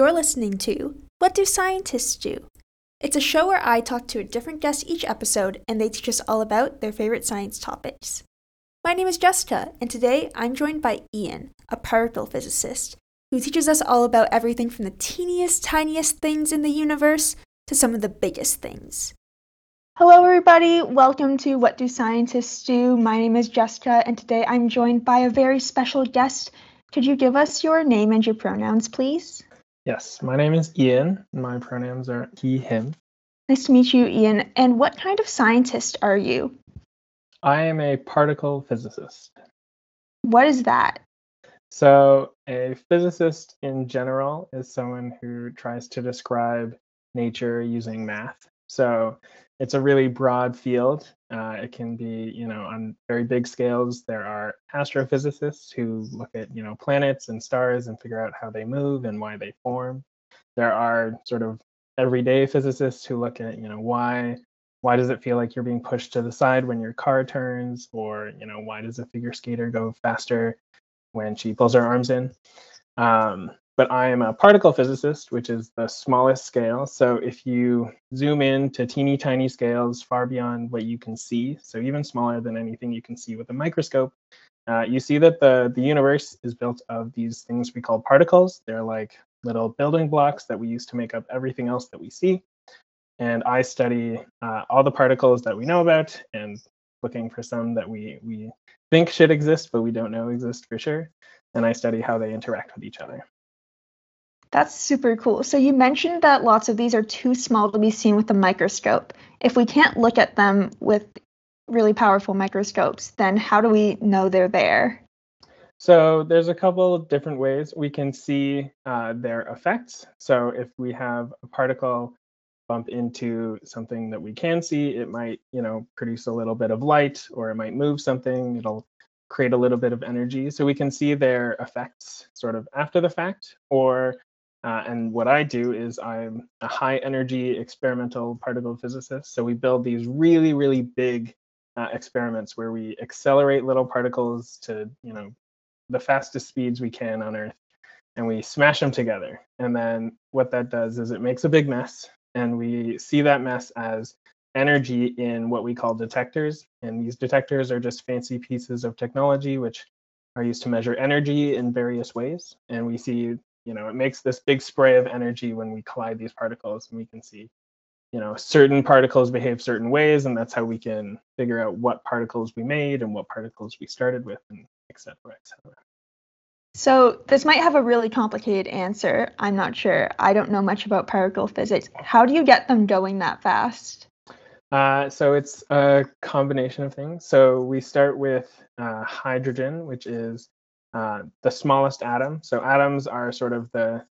You're listening to What Do Scientists Do? It's a show where I talk to a different guest each episode and they teach us all about their favorite science topics. My name is Jessica, and today I'm joined by Ian, a particle physicist, who teaches us all about everything from the teeniest, tiniest things in the universe to some of the biggest things. Hello, everybody. Welcome to What Do Scientists Do? My name is Jessica, and today I'm joined by a very special guest. Could you give us your name and your pronouns, please? Yes, my name is Ian. My pronouns are he, him. Nice to meet you, Ian. And what kind of scientist are you? I am a particle physicist. What is that? So, a physicist in general is someone who tries to describe nature using math. So, it's a really broad field. Uh, it can be, you know, on very big scales. There are astrophysicists who look at, you know, planets and stars and figure out how they move and why they form. There are sort of everyday physicists who look at, you know, why why does it feel like you're being pushed to the side when your car turns, or you know, why does a figure skater go faster when she pulls her arms in? Um, but I am a particle physicist, which is the smallest scale. So if you zoom in to teeny tiny scales far beyond what you can see, so even smaller than anything you can see with a microscope, uh, you see that the, the universe is built of these things we call particles. They're like little building blocks that we use to make up everything else that we see. And I study uh, all the particles that we know about and looking for some that we, we think should exist, but we don't know exist for sure. And I study how they interact with each other. That's super cool. So you mentioned that lots of these are too small to be seen with a microscope. If we can't look at them with really powerful microscopes, then how do we know they're there? So there's a couple different ways we can see uh, their effects. So if we have a particle bump into something that we can see, it might, you know, produce a little bit of light, or it might move something. It'll create a little bit of energy. So we can see their effects sort of after the fact, or uh, and what I do is I'm a high energy experimental particle physicist. So we build these really, really big uh, experiments where we accelerate little particles to, you know, the fastest speeds we can on Earth, and we smash them together. And then what that does is it makes a big mess, and we see that mess as energy in what we call detectors. And these detectors are just fancy pieces of technology which are used to measure energy in various ways. And we see you know, it makes this big spray of energy when we collide these particles and we can see, you know, certain particles behave certain ways and that's how we can figure out what particles we made and what particles we started with and et cetera, et cetera. So this might have a really complicated answer. I'm not sure. I don't know much about particle physics. How do you get them going that fast? Uh, so it's a combination of things. So we start with uh, hydrogen, which is uh, the smallest atom. So atoms are sort of the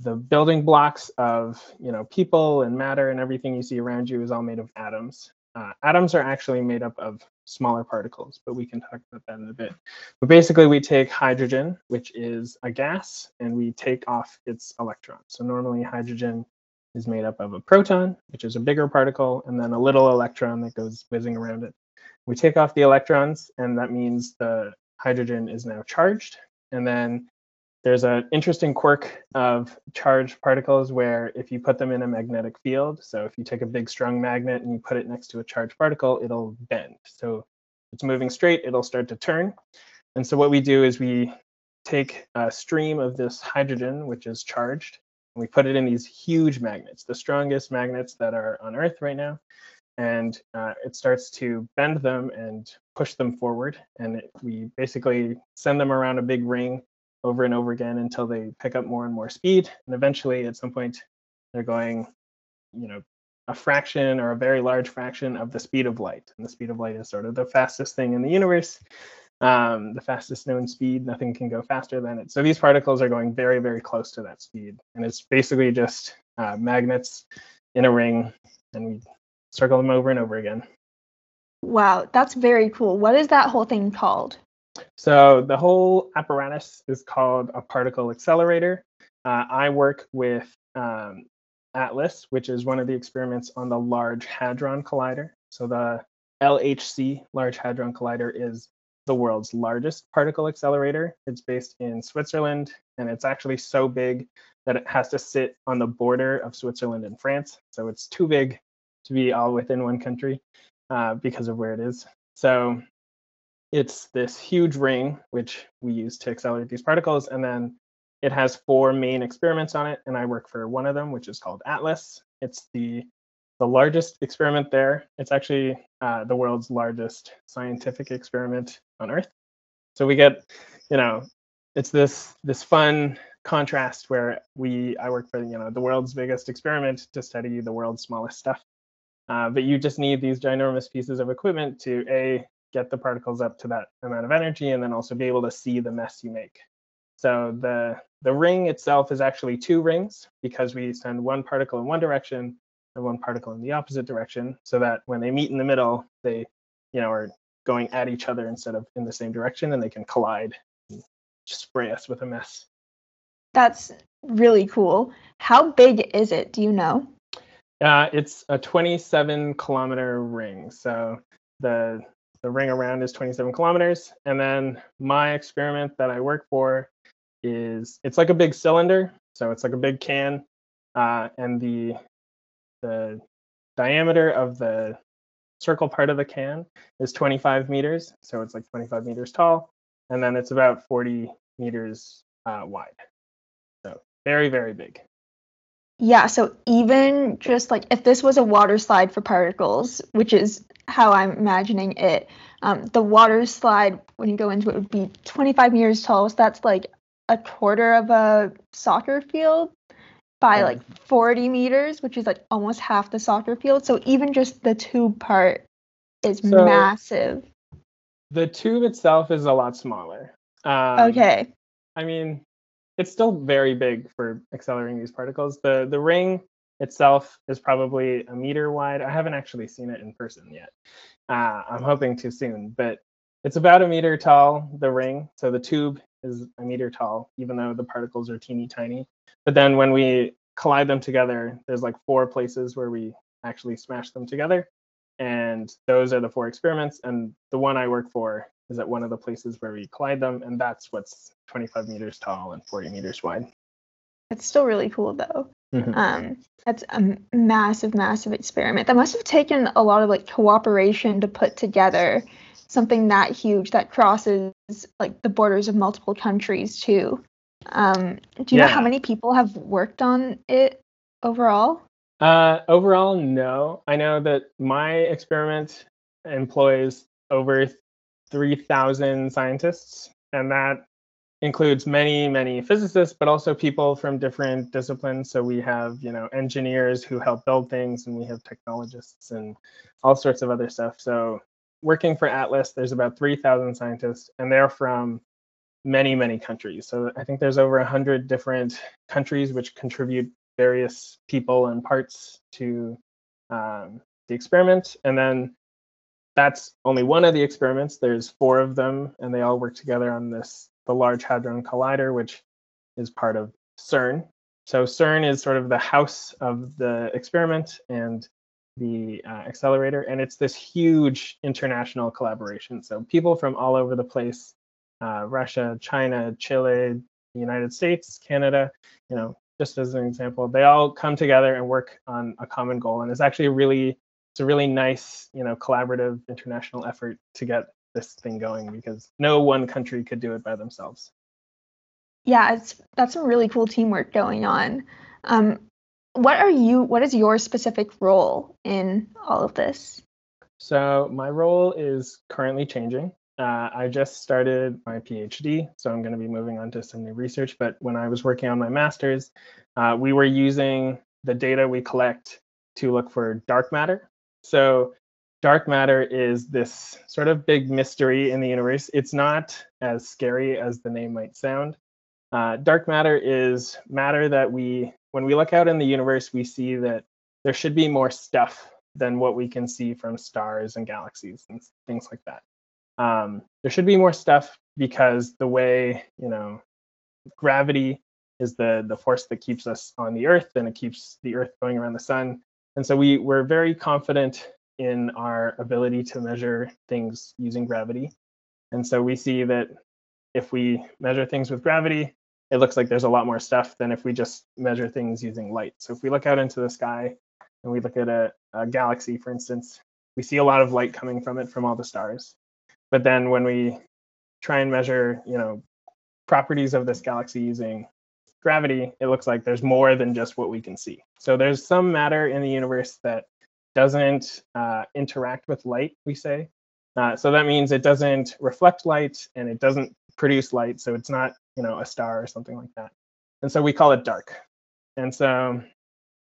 the building blocks of you know people and matter and everything you see around you is all made of atoms. Uh, atoms are actually made up of smaller particles, but we can talk about that in a bit. But basically, we take hydrogen, which is a gas, and we take off its electrons. So normally, hydrogen is made up of a proton, which is a bigger particle, and then a little electron that goes whizzing around it. We take off the electrons, and that means the hydrogen is now charged. And then there's an interesting quirk of charged particles where if you put them in a magnetic field, so if you take a big strong magnet and you put it next to a charged particle, it'll bend. So it's moving straight, it'll start to turn. And so what we do is we take a stream of this hydrogen, which is charged, and we put it in these huge magnets, the strongest magnets that are on Earth right now and uh, it starts to bend them and push them forward. And it, we basically send them around a big ring over and over again until they pick up more and more speed. And eventually, at some point, they're going, you know, a fraction or a very large fraction of the speed of light. And the speed of light is sort of the fastest thing in the universe, um, the fastest known speed. Nothing can go faster than it. So these particles are going very, very close to that speed. And it's basically just uh, magnets in a ring. And we circle them over and over again. Wow, that's very cool. What is that whole thing called? So the whole apparatus is called a particle accelerator. Uh, I work with um, ATLAS, which is one of the experiments on the Large Hadron Collider. So the LHC, Large Hadron Collider, is the world's largest particle accelerator. It's based in Switzerland, and it's actually so big that it has to sit on the border of Switzerland and France. So it's too big to be all within one country uh, because of where it is. So it's this huge ring, which we use to accelerate these particles. And then it has four main experiments on it. And I work for one of them, which is called ATLAS. It's the the largest experiment there. It's actually uh, the world's largest scientific experiment on Earth. So we get, you know, it's this this fun contrast where we I work for you know the world's biggest experiment to study the world's smallest stuff. Uh, but you just need these ginormous pieces of equipment to a get the particles up to that amount of energy and then also be able to see the mess you make. So the the ring itself is actually two rings because we send one particle in one direction and one particle in the opposite direction so that when they meet in the middle, they you know are going at each other instead of in the same direction and they can collide and spray us with a mess. That's really cool. How big is it? Do you know? Uh, it's a 27 kilometer ring. So the the ring around is 27 kilometers. And then my experiment that I work for is it's like a big cylinder. So it's like a big can. Uh, and the the diameter of the circle part of the can is 25 meters. So it's like 25 meters tall. And then it's about 40 meters uh, wide. So very, very big. Yeah, so even just like if this was a water slide for particles, which is how I'm imagining it, um, the water slide when you go into it would be 25 meters tall. So that's like a quarter of a soccer field by like 40 meters, which is like almost half the soccer field. So even just the tube part is so massive. The tube itself is a lot smaller. Um, okay. I mean, it's still very big for accelerating these particles. The the ring itself is probably a meter wide. I haven't actually seen it in person yet. Uh, I'm hoping to soon, but it's about a meter tall, the ring. So the tube is a meter tall, even though the particles are teeny tiny. But then when we collide them together, there's like four places where we actually smash them together. And those are the four experiments. And the one I work for is at one of the places where we collide them, and that's what's 25 meters tall and 40 meters wide. It's still really cool though. Mm-hmm. Um, that's a massive, massive experiment. That must have taken a lot of like cooperation to put together something that huge that crosses like the borders of multiple countries too. Um, do you yeah. know how many people have worked on it overall? Uh, overall, no. I know that my experiment employs over 3,000 scientists, and that includes many, many physicists, but also people from different disciplines. So we have, you know, engineers who help build things, and we have technologists and all sorts of other stuff. So working for Atlas, there's about 3,000 scientists, and they're from many, many countries. So I think there's over 100 different countries which contribute various people and parts to um, the experiment. And then that's only one of the experiments. There's four of them, and they all work together on this the Large Hadron Collider, which is part of CERN. So CERN is sort of the house of the experiment and the uh, accelerator, and it's this huge international collaboration. So people from all over the place, uh, Russia, China, Chile, the United States, Canada, you know, just as an example, they all come together and work on a common goal, and it's actually really it's a really nice, you know, collaborative international effort to get this thing going because no one country could do it by themselves. Yeah, it's that's some really cool teamwork going on. Um, what are you? What is your specific role in all of this? So my role is currently changing. Uh, I just started my PhD, so I'm going to be moving on to some new research. But when I was working on my master's, uh, we were using the data we collect to look for dark matter. So dark matter is this sort of big mystery in the universe. It's not as scary as the name might sound. Uh, dark matter is matter that we, when we look out in the universe, we see that there should be more stuff than what we can see from stars and galaxies and things like that. Um, there should be more stuff because the way, you know, gravity is the the force that keeps us on the Earth and it keeps the Earth going around the sun. And so we we're very confident in our ability to measure things using gravity. And so we see that if we measure things with gravity, it looks like there's a lot more stuff than if we just measure things using light. So if we look out into the sky and we look at a, a galaxy, for instance, we see a lot of light coming from it from all the stars. But then when we try and measure, you know, properties of this galaxy using gravity, it looks like there's more than just what we can see. So there's some matter in the universe that doesn't uh, interact with light, we say. Uh, so that means it doesn't reflect light and it doesn't produce light. So it's not, you know, a star or something like that. And so we call it dark. And so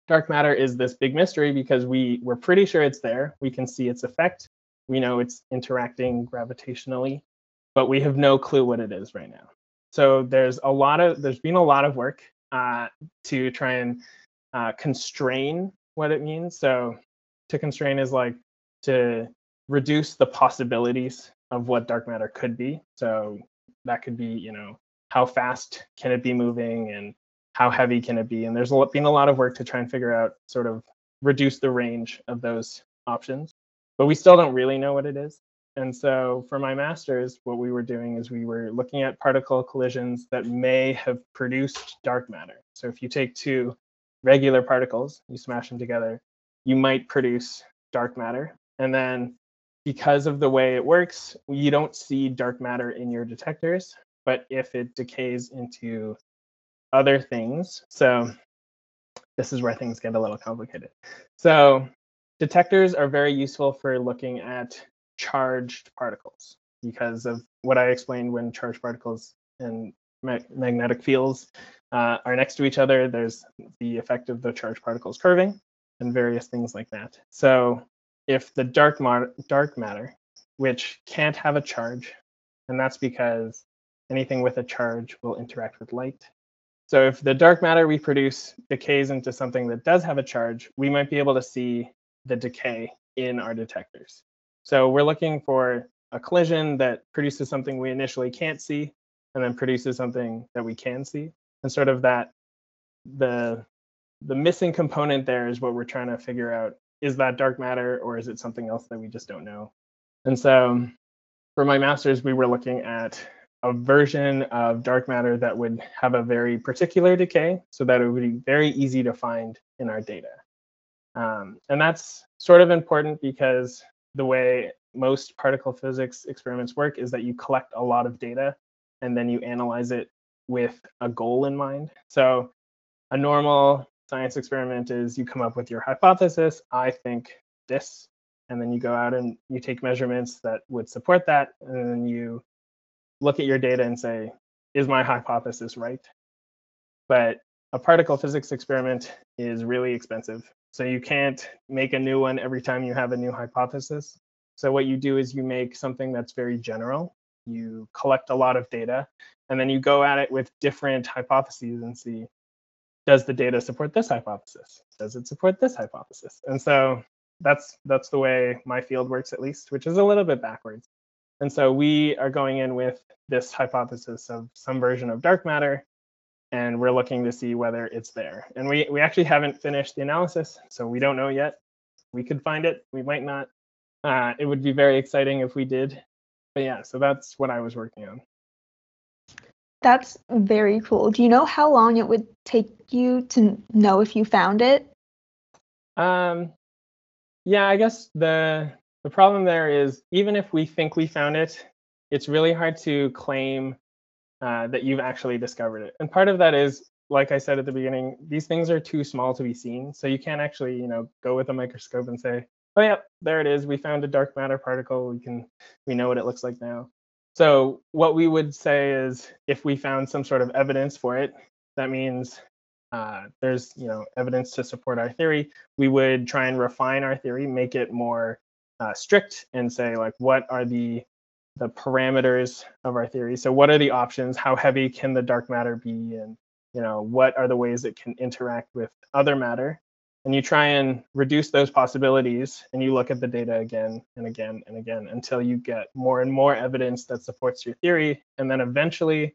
dark matter is this big mystery because we we're pretty sure it's there. We can see its effect. We know it's interacting gravitationally, but we have no clue what it is right now. So there's a lot of there's been a lot of work uh, to try and uh, constrain what it means. So to constrain is like to reduce the possibilities of what dark matter could be. So that could be, you know, how fast can it be moving and how heavy can it be? And there's been a lot of work to try and figure out sort of reduce the range of those options. But we still don't really know what it is. And so for my master's, what we were doing is we were looking at particle collisions that may have produced dark matter. So if you take two regular particles, you smash them together, you might produce dark matter. And then because of the way it works, you don't see dark matter in your detectors. But if it decays into other things, so this is where things get a little complicated. So detectors are very useful for looking at charged particles because of what I explained when charged particles and ma magnetic fields uh, are next to each other. There's the effect of the charged particles curving and various things like that. So if the dark, dark matter, which can't have a charge, and that's because anything with a charge will interact with light. So if the dark matter we produce decays into something that does have a charge, we might be able to see the decay in our detectors. So we're looking for a collision that produces something we initially can't see and then produces something that we can see. And sort of that the the missing component there is what we're trying to figure out is that dark matter or is it something else that we just don't know? And so for my master's, we were looking at a version of dark matter that would have a very particular decay so that it would be very easy to find in our data. Um, and that's sort of important because the way most particle physics experiments work is that you collect a lot of data and then you analyze it with a goal in mind. So a normal science experiment is you come up with your hypothesis. I think this, and then you go out and you take measurements that would support that, and then you look at your data and say, is my hypothesis right? But a particle physics experiment is really expensive. So you can't make a new one every time you have a new hypothesis. So what you do is you make something that's very general. You collect a lot of data, and then you go at it with different hypotheses and see, does the data support this hypothesis? Does it support this hypothesis? And so that's that's the way my field works at least, which is a little bit backwards. And so we are going in with this hypothesis of some version of dark matter, and we're looking to see whether it's there. And we, we actually haven't finished the analysis, so we don't know yet. We could find it, we might not. Uh, it would be very exciting if we did. But yeah, so that's what I was working on. That's very cool. Do you know how long it would take you to know if you found it? Um, yeah, I guess the the problem there is even if we think we found it, it's really hard to claim uh, that you've actually discovered it. And part of that is, like I said at the beginning, these things are too small to be seen. So you can't actually, you know, go with a microscope and say, oh yeah, there it is. We found a dark matter particle. We can, we know what it looks like now. So what we would say is if we found some sort of evidence for it, that means uh, there's you know evidence to support our theory. We would try and refine our theory, make it more uh, strict, and say like what are the the parameters of our theory. So what are the options? How heavy can the dark matter be? And you know what are the ways it can interact with other matter? And you try and reduce those possibilities and you look at the data again and again and again until you get more and more evidence that supports your theory and then eventually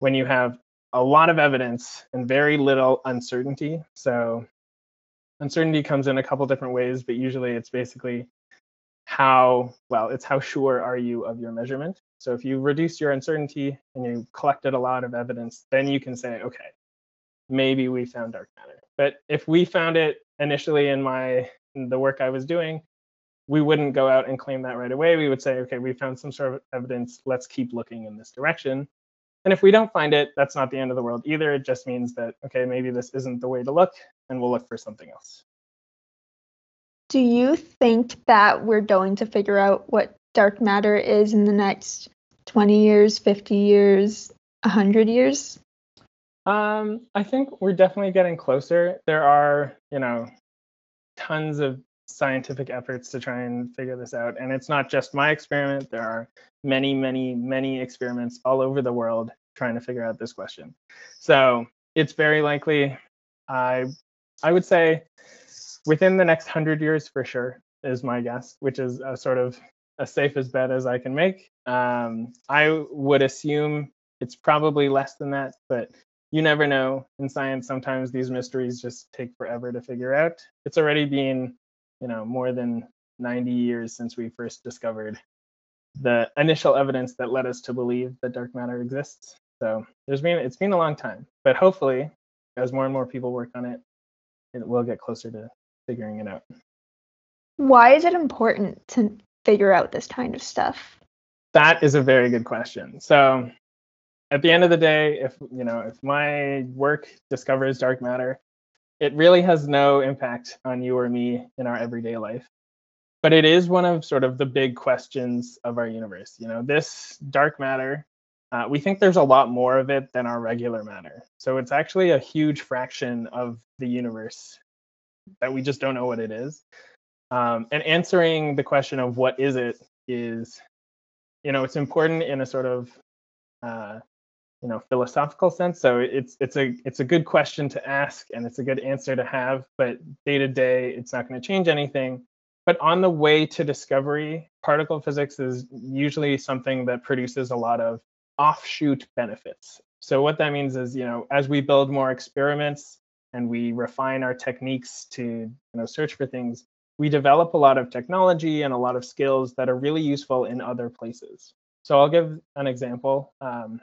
when you have a lot of evidence and very little uncertainty so uncertainty comes in a couple different ways but usually it's basically how well it's how sure are you of your measurement So if you reduce your uncertainty and you collected a lot of evidence, then you can say, okay, maybe we found dark matter. But if we found it initially in my in the work I was doing, we wouldn't go out and claim that right away. We would say, okay, we found some sort of evidence. Let's keep looking in this direction. And if we don't find it, that's not the end of the world either. It just means that, okay, maybe this isn't the way to look, and we'll look for something else. Do you think that we're going to figure out what dark matter is in the next 20 years, 50 years, 100 years? Um, I think we're definitely getting closer. There are, you know, tons of scientific efforts to try and figure this out. And it's not just my experiment. There are many, many, many experiments all over the world trying to figure out this question. So it's very likely, I, I would say, within the next hundred years for sure is my guess, which is a sort of as safe as bet as I can make. Um, I would assume it's probably less than that, but you never know. In science, sometimes these mysteries just take forever to figure out. It's already been you know more than 90 years since we first discovered the initial evidence that led us to believe that dark matter exists. So there's been it's been a long time, but hopefully, as more and more people work on it, it will get closer to figuring it out. Why is it important to figure out this kind of stuff? That is a very good question. So at the end of the day, if you know, if my work discovers dark matter, it really has no impact on you or me in our everyday life. But it is one of sort of the big questions of our universe. You know, this dark matter, uh, we think there's a lot more of it than our regular matter. So it's actually a huge fraction of the universe that we just don't know what it is. Um, and answering the question of what is it is, you know, it's important in a sort of uh, you know philosophical sense. So it's it's a it's a good question to ask and it's a good answer to have but day to day it's not going to change anything. But on the way to discovery particle physics is usually something that produces a lot of offshoot benefits. So what that means is you know as we build more experiments and we refine our techniques to you know search for things we develop a lot of technology and a lot of skills that are really useful in other places. So i'll give an example. Um,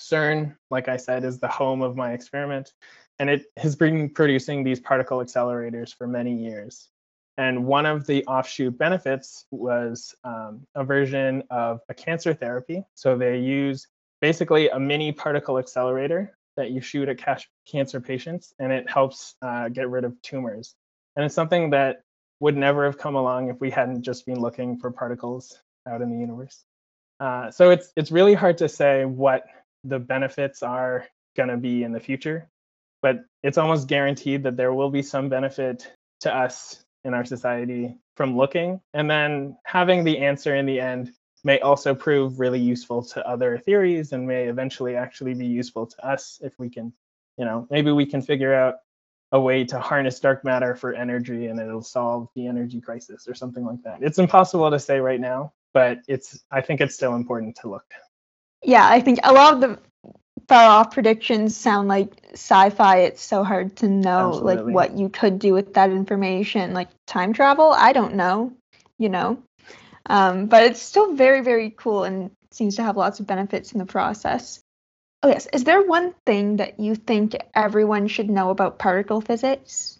CERN, like I said, is the home of my experiment, and it has been producing these particle accelerators for many years. And one of the offshoot benefits was um, a version of a cancer therapy. So they use basically a mini particle accelerator that you shoot at cancer patients, and it helps uh, get rid of tumors. And it's something that would never have come along if we hadn't just been looking for particles out in the universe. Uh, so it's it's really hard to say what the benefits are going to be in the future. But it's almost guaranteed that there will be some benefit to us in our society from looking. And then having the answer in the end may also prove really useful to other theories and may eventually actually be useful to us if we can, you know, maybe we can figure out a way to harness dark matter for energy and it'll solve the energy crisis or something like that. It's impossible to say right now, but it's I think it's still important to look yeah, I think a lot of the far off predictions sound like sci-fi. It's so hard to know Absolutely. like what you could do with that information. Like time travel, I don't know, you know. Um, but it's still very, very cool and seems to have lots of benefits in the process. Oh yes, is there one thing that you think everyone should know about particle physics?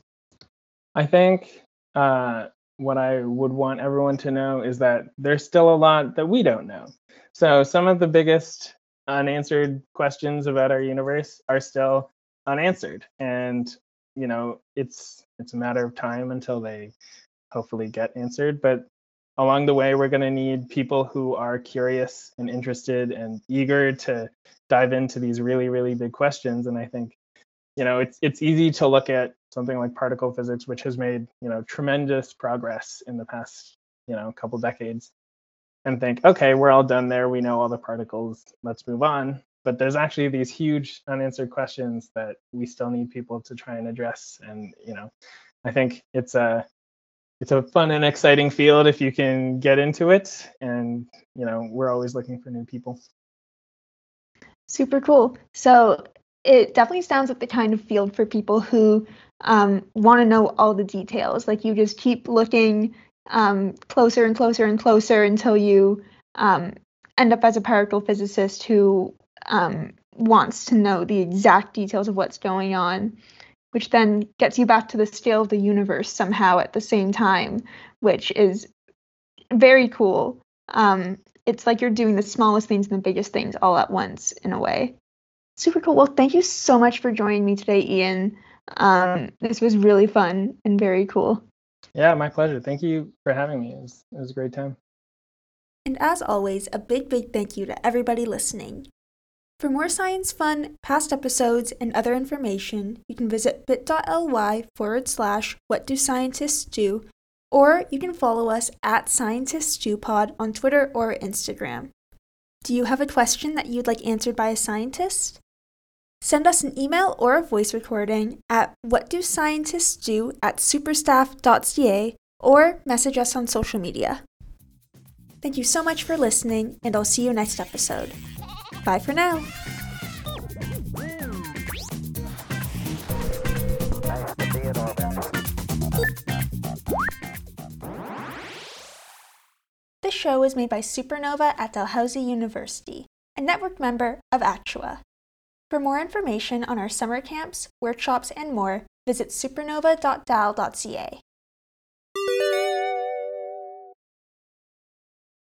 I think uh, what I would want everyone to know is that there's still a lot that we don't know. So some of the biggest unanswered questions about our universe are still unanswered, and you know it's it's a matter of time until they hopefully get answered. But along the way, we're going to need people who are curious and interested and eager to dive into these really really big questions. And I think you know it's it's easy to look at something like particle physics, which has made you know tremendous progress in the past you know couple decades and think, okay, we're all done there. We know all the particles. Let's move on. But there's actually these huge unanswered questions that we still need people to try and address. And you know, I think it's a it's a fun and exciting field if you can get into it. And you know, we're always looking for new people. Super cool. So it definitely sounds like the kind of field for people who um, want to know all the details. Like you just keep looking, um, closer and closer and closer until you um, end up as a particle physicist who um, wants to know the exact details of what's going on, which then gets you back to the scale of the universe somehow at the same time, which is very cool. Um, it's like you're doing the smallest things and the biggest things all at once in a way. Super cool. Well, thank you so much for joining me today, Ian. Um, this was really fun and very cool. Yeah, my pleasure. Thank you for having me. It was, it was a great time. And as always, a big, big thank you to everybody listening. For more science fun, past episodes, and other information, you can visit bit.ly forward slash what do scientists do, or you can follow us at scientistsdopod on Twitter or Instagram. Do you have a question that you'd like answered by a scientist? Send us an email or a voice recording at whatdoscientistsdo at superstaff.ca or message us on social media. Thank you so much for listening, and I'll see you next episode. Bye for now. This show is made by Supernova at Dalhousie University, a network member of Actua. For more information on our summer camps, workshops, and more, visit supernova.dal.ca.